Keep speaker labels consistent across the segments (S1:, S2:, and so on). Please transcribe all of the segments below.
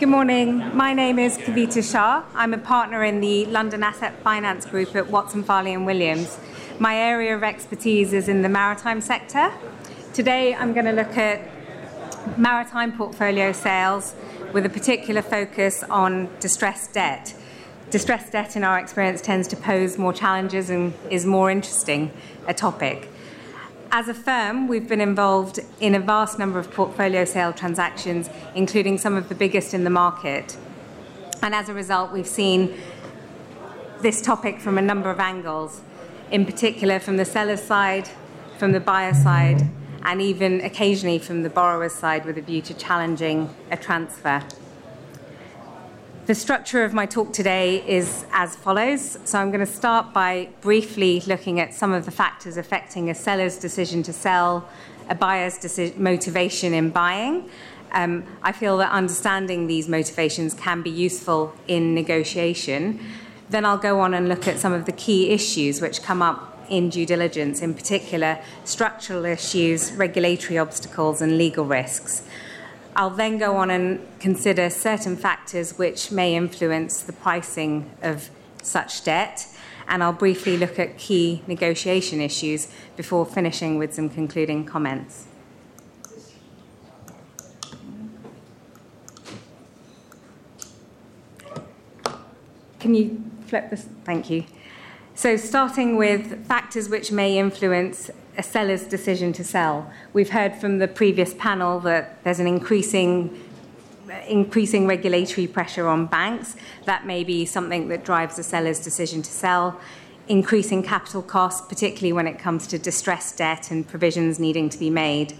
S1: Good morning. My name is Kavita Shah. I'm a partner in the London Asset Finance Group at Watson Farley and Williams. My area of expertise is in the maritime sector. Today I'm going to look at maritime portfolio sales with a particular focus on distressed debt. Distressed debt, in our experience, tends to pose more challenges and is more interesting a topic. As a firm, we've been involved in a vast number of portfolio sale transactions, including some of the biggest in the market. And as a result, we've seen this topic from a number of angles, in particular from the seller's side, from the buyer side, and even occasionally from the borrower's side with a view to challenging a transfer. The structure of my talk today is as follows. So, I'm going to start by briefly looking at some of the factors affecting a seller's decision to sell, a buyer's deci- motivation in buying. Um, I feel that understanding these motivations can be useful in negotiation. Then I'll go on and look at some of the key issues which come up in due diligence, in particular, structural issues, regulatory obstacles, and legal risks. I'll then go on and consider certain factors which may influence the pricing of such debt, and I'll briefly look at key negotiation issues before finishing with some concluding comments. Can you flip this? Thank you. So, starting with factors which may influence a seller's decision to sell. We've heard from the previous panel that there's an increasing increasing regulatory pressure on banks. That may be something that drives a seller's decision to sell. Increasing capital costs, particularly when it comes to distressed debt and provisions needing to be made.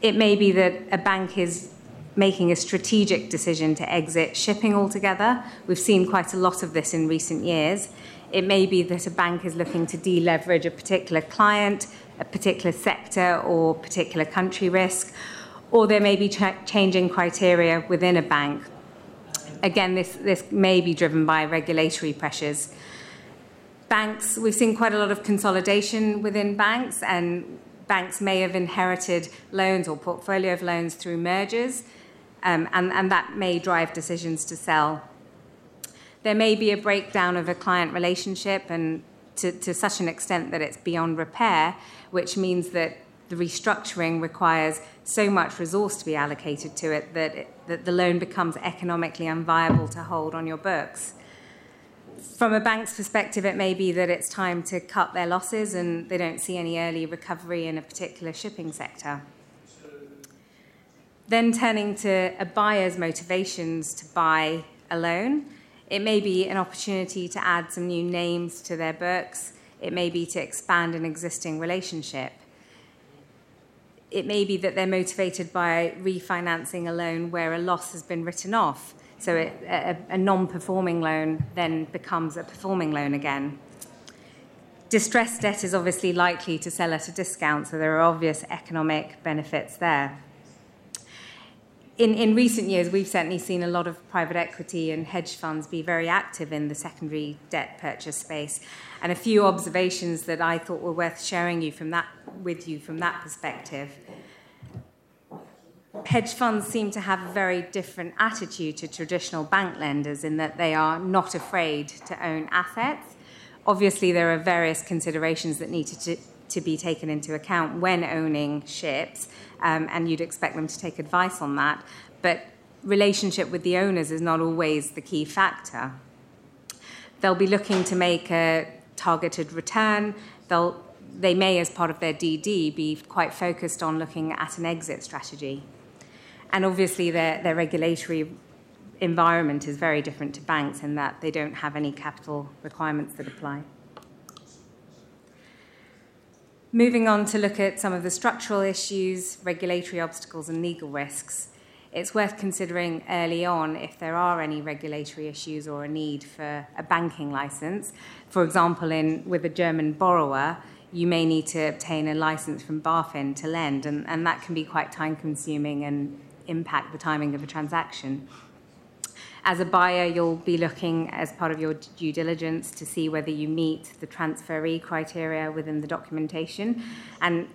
S1: It may be that a bank is making a strategic decision to exit shipping altogether. We've seen quite a lot of this in recent years. It may be that a bank is looking to deleverage a particular client, a particular sector, or particular country risk, or there may be ch- changing criteria within a bank. Again, this, this may be driven by regulatory pressures. Banks, we've seen quite a lot of consolidation within banks, and banks may have inherited loans or portfolio of loans through mergers, um, and, and that may drive decisions to sell there may be a breakdown of a client relationship and to, to such an extent that it's beyond repair, which means that the restructuring requires so much resource to be allocated to it that, it, that the loan becomes economically unviable to hold on your books. From a bank's perspective, it may be that it's time to cut their losses and they don't see any early recovery in a particular shipping sector. Then turning to a buyer's motivations to buy a loan. It may be an opportunity to add some new names to their books. It may be to expand an existing relationship. It may be that they're motivated by refinancing a loan where a loss has been written off. So it, a, a non performing loan then becomes a performing loan again. Distressed debt is obviously likely to sell at a discount, so there are obvious economic benefits there in, in recent years, we've certainly seen a lot of private equity and hedge funds be very active in the secondary debt purchase space. And a few observations that I thought were worth sharing you from that, with you from that perspective. Hedge funds seem to have a very different attitude to traditional bank lenders in that they are not afraid to own assets. Obviously, there are various considerations that need to, to be taken into account when owning ships, um, and you'd expect them to take advice on that. But relationship with the owners is not always the key factor. They'll be looking to make a targeted return. They'll, they may, as part of their DD, be quite focused on looking at an exit strategy. And obviously, their, their regulatory environment is very different to banks in that they don't have any capital requirements that apply. Moving on to look at some of the structural issues, regulatory obstacles, and legal risks, it's worth considering early on if there are any regulatory issues or a need for a banking license. For example, in, with a German borrower, you may need to obtain a license from BaFin to lend, and, and that can be quite time consuming and impact the timing of a transaction. As a buyer, you'll be looking as part of your due diligence to see whether you meet the transferee criteria within the documentation. And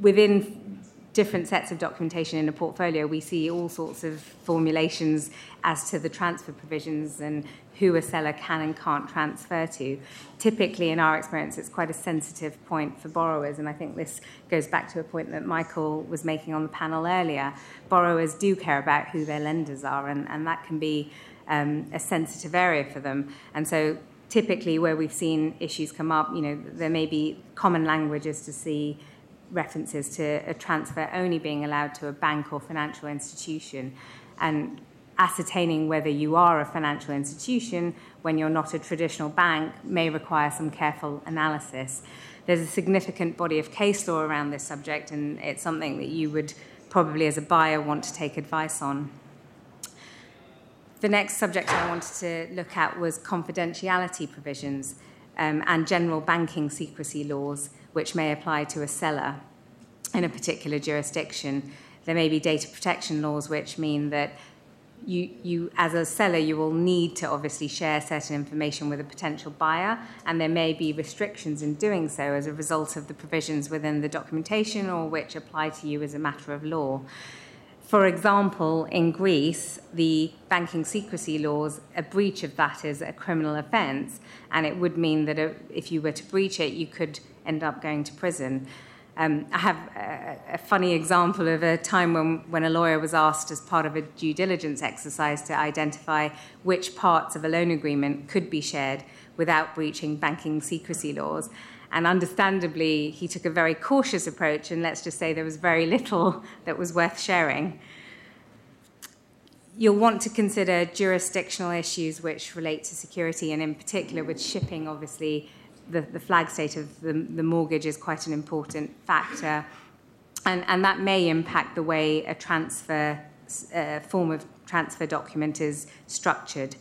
S1: within different sets of documentation in a portfolio, we see all sorts of formulations as to the transfer provisions and who a seller can and can't transfer to. Typically, in our experience, it's quite a sensitive point for borrowers, and I think this goes back to a point that Michael was making on the panel earlier. Borrowers do care about who their lenders are, and, and that can be um, a sensitive area for them. And so, typically, where we've seen issues come up, you know, there may be common languages to see references to a transfer only being allowed to a bank or financial institution. And ascertaining whether you are a financial institution when you're not a traditional bank may require some careful analysis. There's a significant body of case law around this subject, and it's something that you would probably, as a buyer, want to take advice on. The next subject I wanted to look at was confidentiality provisions um, and general banking secrecy laws, which may apply to a seller in a particular jurisdiction. There may be data protection laws which mean that you, you, as a seller, you will need to obviously share certain information with a potential buyer, and there may be restrictions in doing so as a result of the provisions within the documentation or which apply to you as a matter of law. For example, in Greece, the banking secrecy laws, a breach of that is a criminal offence, and it would mean that uh, if you were to breach it, you could end up going to prison. Um, I have a, a, funny example of a time when, when a lawyer was asked, as part of a due diligence exercise, to identify which parts of a loan agreement could be shared without breaching banking secrecy laws. And understandably, he took a very cautious approach, and let's just say there was very little that was worth sharing. You'll want to consider jurisdictional issues which relate to security, and in particular with shipping, obviously, the, the flag state of the, the mortgage is quite an important factor. And, and that may impact the way a transfer uh, form of transfer document is structured.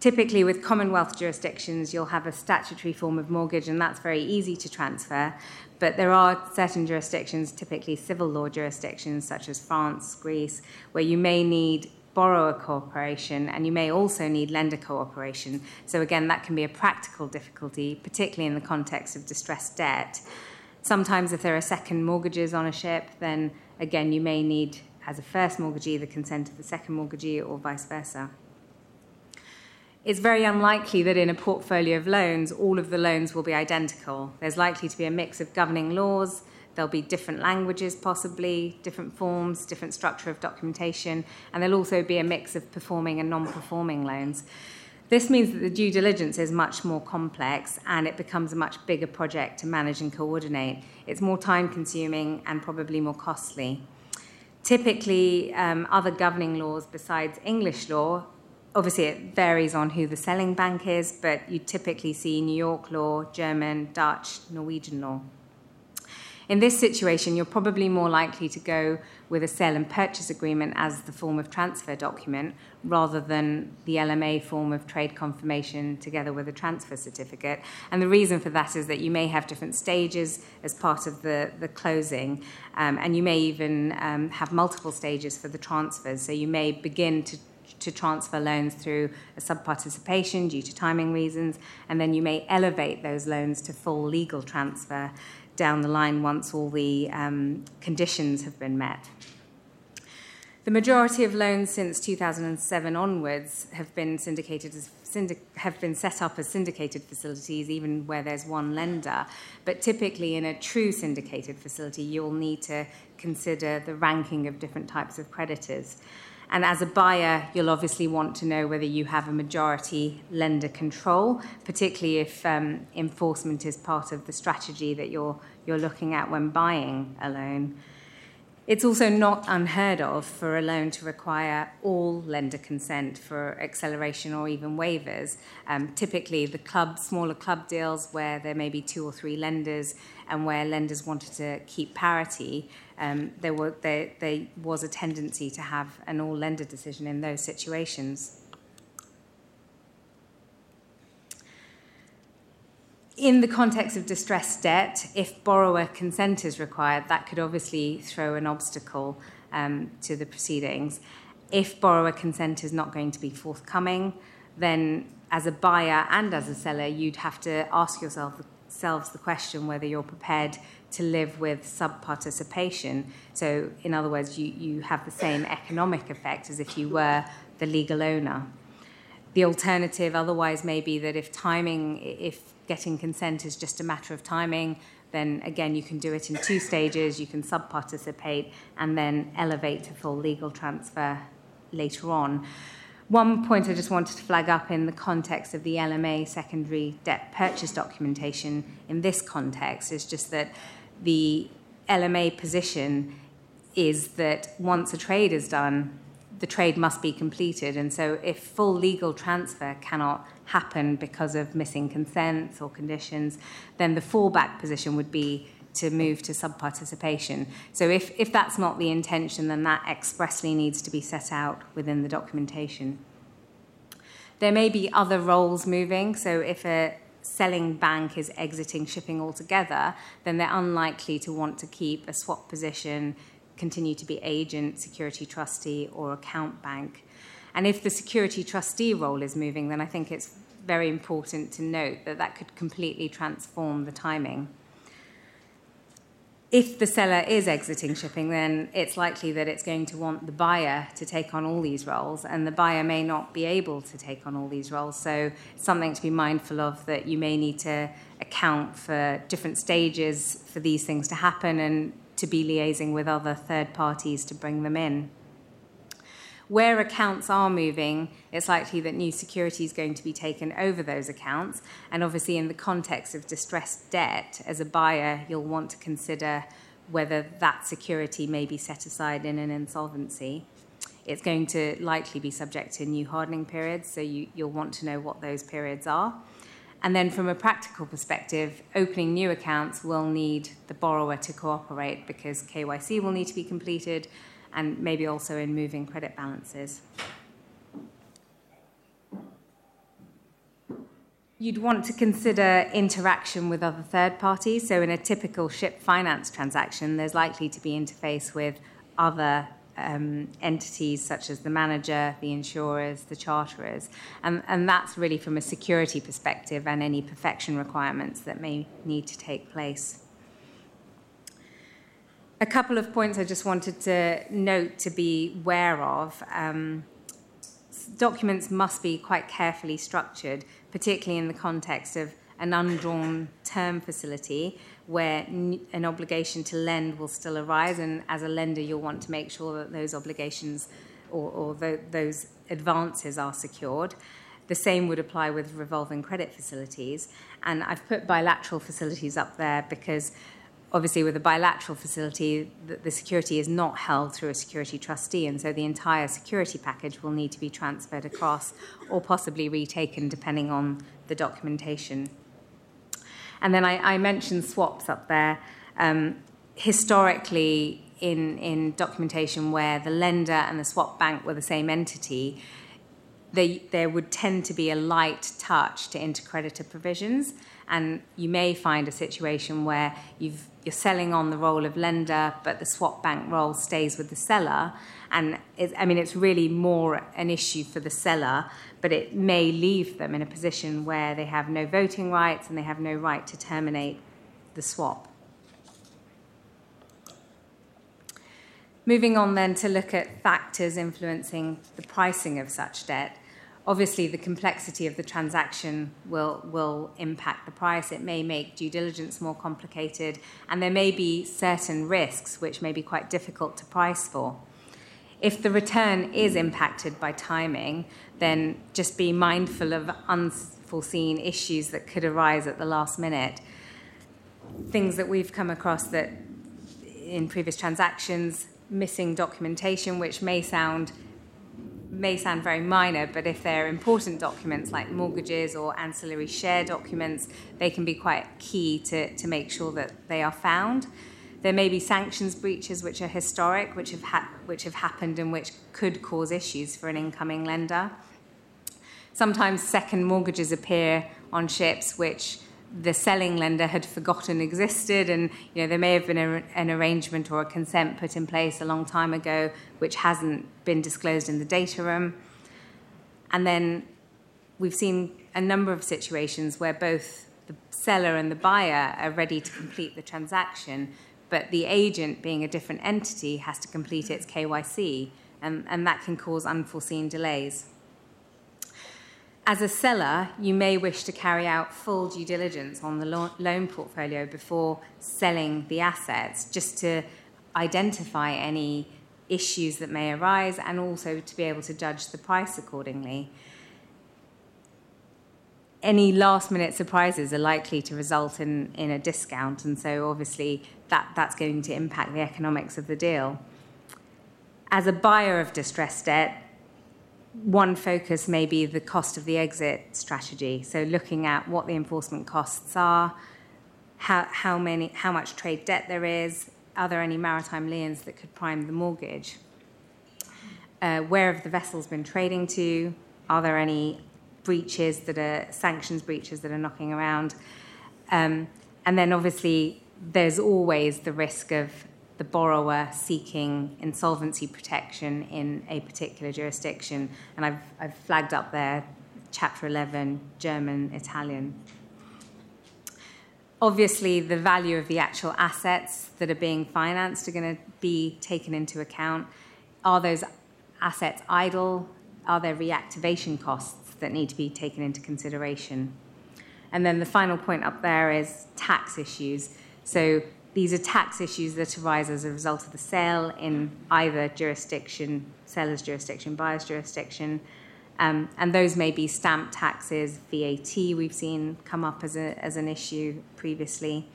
S1: Typically, with Commonwealth jurisdictions, you'll have a statutory form of mortgage, and that's very easy to transfer. But there are certain jurisdictions, typically civil law jurisdictions, such as France, Greece, where you may need borrower cooperation and you may also need lender cooperation. So, again, that can be a practical difficulty, particularly in the context of distressed debt. Sometimes, if there are second mortgages on a ship, then again, you may need, as a first mortgagee, the consent of the second mortgagee or vice versa it's very unlikely that in a portfolio of loans, all of the loans will be identical. There's likely to be a mix of governing laws. There'll be different languages, possibly, different forms, different structure of documentation, and there'll also be a mix of performing and non performing loans. This means that the due diligence is much more complex and it becomes a much bigger project to manage and coordinate. It's more time consuming and probably more costly. Typically, um, other governing laws besides English law obviously it varies on who the selling bank is, but you typically see New York law, German, Dutch, Norwegian law. In this situation, you're probably more likely to go with a sale and purchase agreement as the form of transfer document rather than the LMA form of trade confirmation together with a transfer certificate. And the reason for that is that you may have different stages as part of the, the closing, um, and you may even um, have multiple stages for the transfers. So you may begin to to transfer loans through a sub-participation due to timing reasons, and then you may elevate those loans to full legal transfer down the line once all the um, conditions have been met. The majority of loans since 2007 onwards have been syndicated as syndic- have been set up as syndicated facilities, even where there's one lender. But typically, in a true syndicated facility, you'll need to consider the ranking of different types of creditors. And as a buyer, you'll obviously want to know whether you have a majority lender control, particularly if um, enforcement is part of the strategy that you're, you're looking at when buying a loan. It's also not unheard of for a loan to require all lender consent for acceleration or even waivers. Um, typically, the club, smaller club deals where there may be two or three lenders and where lenders wanted to keep parity, um, there, were, there, there was a tendency to have an all lender decision in those situations. In the context of distressed debt, if borrower consent is required, that could obviously throw an obstacle um, to the proceedings. If borrower consent is not going to be forthcoming, then as a buyer and as a seller, you'd have to ask yourself solves the question whether you're prepared to live with sub participation. So, in other words, you, you have the same economic effect as if you were the legal owner. The alternative, otherwise, may be that if timing, if getting consent is just a matter of timing, then again, you can do it in two stages. You can sub participate and then elevate to full legal transfer later on. One point I just wanted to flag up in the context of the LMA secondary debt purchase documentation in this context is just that the LMA position is that once a trade is done, the trade must be completed. And so, if full legal transfer cannot happen because of missing consents or conditions, then the fallback position would be to move to sub participation. So, if, if that's not the intention, then that expressly needs to be set out within the documentation. There may be other roles moving. So, if a selling bank is exiting shipping altogether, then they're unlikely to want to keep a swap position, continue to be agent, security trustee, or account bank. And if the security trustee role is moving, then I think it's very important to note that that could completely transform the timing if the seller is exiting shipping, then it's likely that it's going to want the buyer to take on all these roles, and the buyer may not be able to take on all these roles. So, something to be mindful of that you may need to account for different stages for these things to happen and to be liaising with other third parties to bring them in. Where accounts are moving, it's likely that new security is going to be taken over those accounts. And obviously, in the context of distressed debt, as a buyer, you'll want to consider whether that security may be set aside in an insolvency. It's going to likely be subject to new hardening periods, so you, will want to know what those periods are. And then, from a practical perspective, opening new accounts will need the borrower to cooperate because KYC will need to be completed and maybe also in moving credit balances. You'd want to consider interaction with other third parties. So, in a typical ship finance transaction, there's likely to be interface with other um, entities such as the manager, the insurers, the charterers. And, and that's really from a security perspective and any perfection requirements that may need to take place. A couple of points I just wanted to note to be aware of. Um, documents must be quite carefully structured, particularly in the context of an undrawn term facility where an obligation to lend will still arise, and as a lender, you'll want to make sure that those obligations or, or th- those advances are secured. The same would apply with revolving credit facilities, and I've put bilateral facilities up there because obviously with a bilateral facility, the, security is not held through a security trustee, and so the entire security package will need to be transferred across or possibly retaken depending on the documentation. And then I, I mentioned swaps up there. Um, historically, in, in documentation where the lender and the swap bank were the same entity, they, there would tend to be a light touch to intercreditor provisions. And you may find a situation where you've you're selling on the role of lender, but the swap bank role stays with the seller. And I mean, it's really more an issue for the seller, but it may leave them in a position where they have no voting rights and they have no right to terminate the swap. Moving on then to look at factors influencing the pricing of such debt. Obviously, the complexity of the transaction will, will impact the price. It may make due diligence more complicated, and there may be certain risks which may be quite difficult to price for. If the return is impacted by timing, then just be mindful of unforeseen issues that could arise at the last minute. Things that we've come across that in previous transactions, missing documentation, which may sound may sound very minor, but if they're important documents like mortgages or ancillary share documents, they can be quite key to, to make sure that they are found. There may be sanctions breaches which are historic, which have, ha- which have happened and which could cause issues for an incoming lender. Sometimes second mortgages appear on ships which the selling lender had forgotten existed, and you know there may have been a, an arrangement or a consent put in place a long time ago, which hasn't been disclosed in the data room. And then we've seen a number of situations where both the seller and the buyer are ready to complete the transaction, but the agent, being a different entity, has to complete its KYC, and, and that can cause unforeseen delays. As a seller, you may wish to carry out full due diligence on the loan portfolio before selling the assets, just to identify any issues that may arise and also to be able to judge the price accordingly. Any last minute surprises are likely to result in, in a discount, and so obviously that, that's going to impact the economics of the deal. As a buyer of distressed debt, one focus may be the cost of the exit strategy. So looking at what the enforcement costs are, how, how, many, how much trade debt there is, are there any maritime liens that could prime the mortgage? Uh, where have the vessels been trading to? Are there any breaches that are sanctions breaches that are knocking around? Um, and then obviously there's always the risk of the borrower seeking insolvency protection in a particular jurisdiction. And I've, I've flagged up there Chapter 11, German, Italian. Obviously, the value of the actual assets that are being financed are going to be taken into account. Are those assets idle? Are there reactivation costs that need to be taken into consideration? And then the final point up there is tax issues. So these are tax issues that arise as a result of the sale in either jurisdiction, seller's jurisdiction, buyer's jurisdiction. Um, and those may be stamp taxes, VAT, we've seen come up as, a, as an issue previously.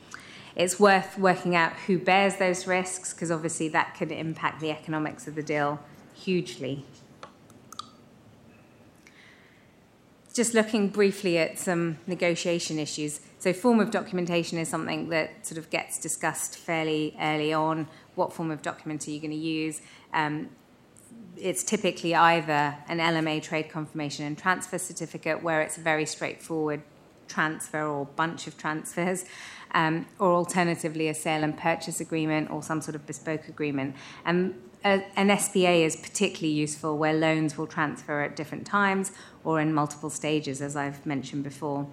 S1: It's worth working out who bears those risks because obviously that could impact the economics of the deal hugely. Just looking briefly at some negotiation issues. So, form of documentation is something that sort of gets discussed fairly early on. What form of document are you going to use? Um, it's typically either an LMA trade confirmation and transfer certificate, where it's a very straightforward transfer or bunch of transfers, um, or alternatively a sale and purchase agreement or some sort of bespoke agreement. And a, an SPA is particularly useful where loans will transfer at different times or in multiple stages, as I've mentioned before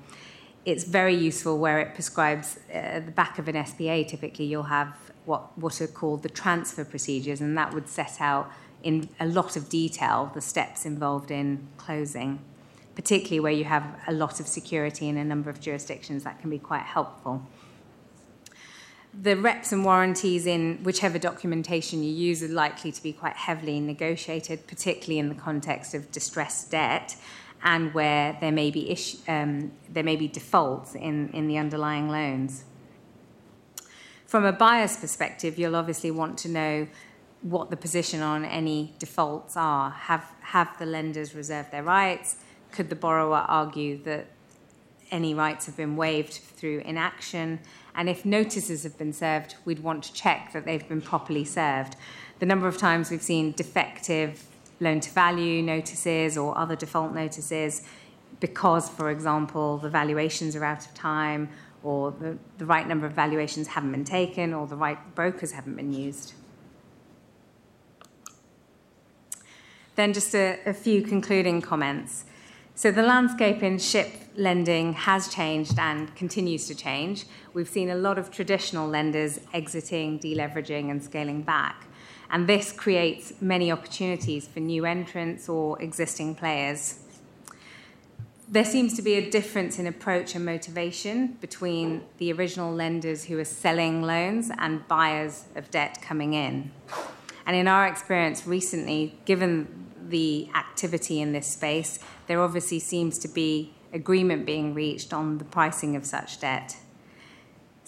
S1: it's very useful where it prescribes uh, the back of an SPA. Typically, you'll have what what are called the transfer procedures, and that would set out in a lot of detail the steps involved in closing, particularly where you have a lot of security in a number of jurisdictions. That can be quite helpful. The reps and warranties in whichever documentation you use are likely to be quite heavily negotiated, particularly in the context of distressed debt and where there may be, um, there may be defaults in, in the underlying loans. From a buyer's perspective, you'll obviously want to know what the position on any defaults are. Have, have the lenders reserved their rights? Could the borrower argue that any rights have been waived through inaction? And if notices have been served, we'd want to check that they've been properly served. The number of times we've seen defective loan to value notices or other default notices because, for example, the valuations are out of time or the, the right number of valuations haven't been taken or the right brokers haven't been used. Then, just a, a few concluding comments. So, the landscape in ship lending has changed and continues to change. We've seen a lot of traditional lenders exiting, deleveraging, and scaling back. And this creates many opportunities for new entrants or existing players. There seems to be a difference in approach and motivation between the original lenders who are selling loans and buyers of debt coming in. And in our experience recently, given the activity in this space, there obviously seems to be agreement being reached on the pricing of such debt.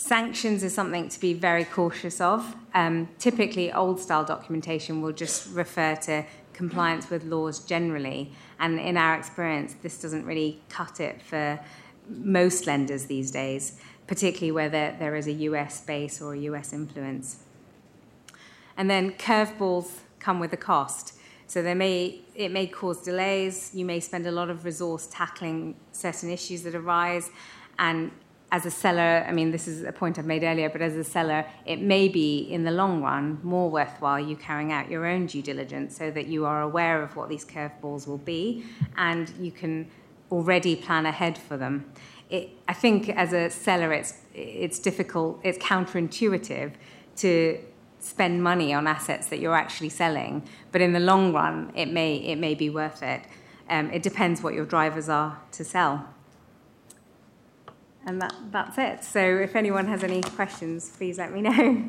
S1: Sanctions is something to be very cautious of. Um, typically, old style documentation will just refer to compliance with laws generally, and in our experience, this doesn't really cut it for most lenders these days, particularly where there, is a US base or a US influence. And then curveballs come with a cost. So there may, it may cause delays. You may spend a lot of resource tackling certain issues that arise, and as a seller, I mean, this is a point I've made earlier, but as a seller, it may be in the long run more worthwhile you carrying out your own due diligence so that you are aware of what these curveballs will be and you can already plan ahead for them. it, I think as a seller, it's it's difficult, it's counterintuitive to spend money on assets that you're actually selling, but in the long run, it may it may be worth it. Um, it depends what your drivers are to sell. And that, that's it. So if anyone has any questions, please let me know.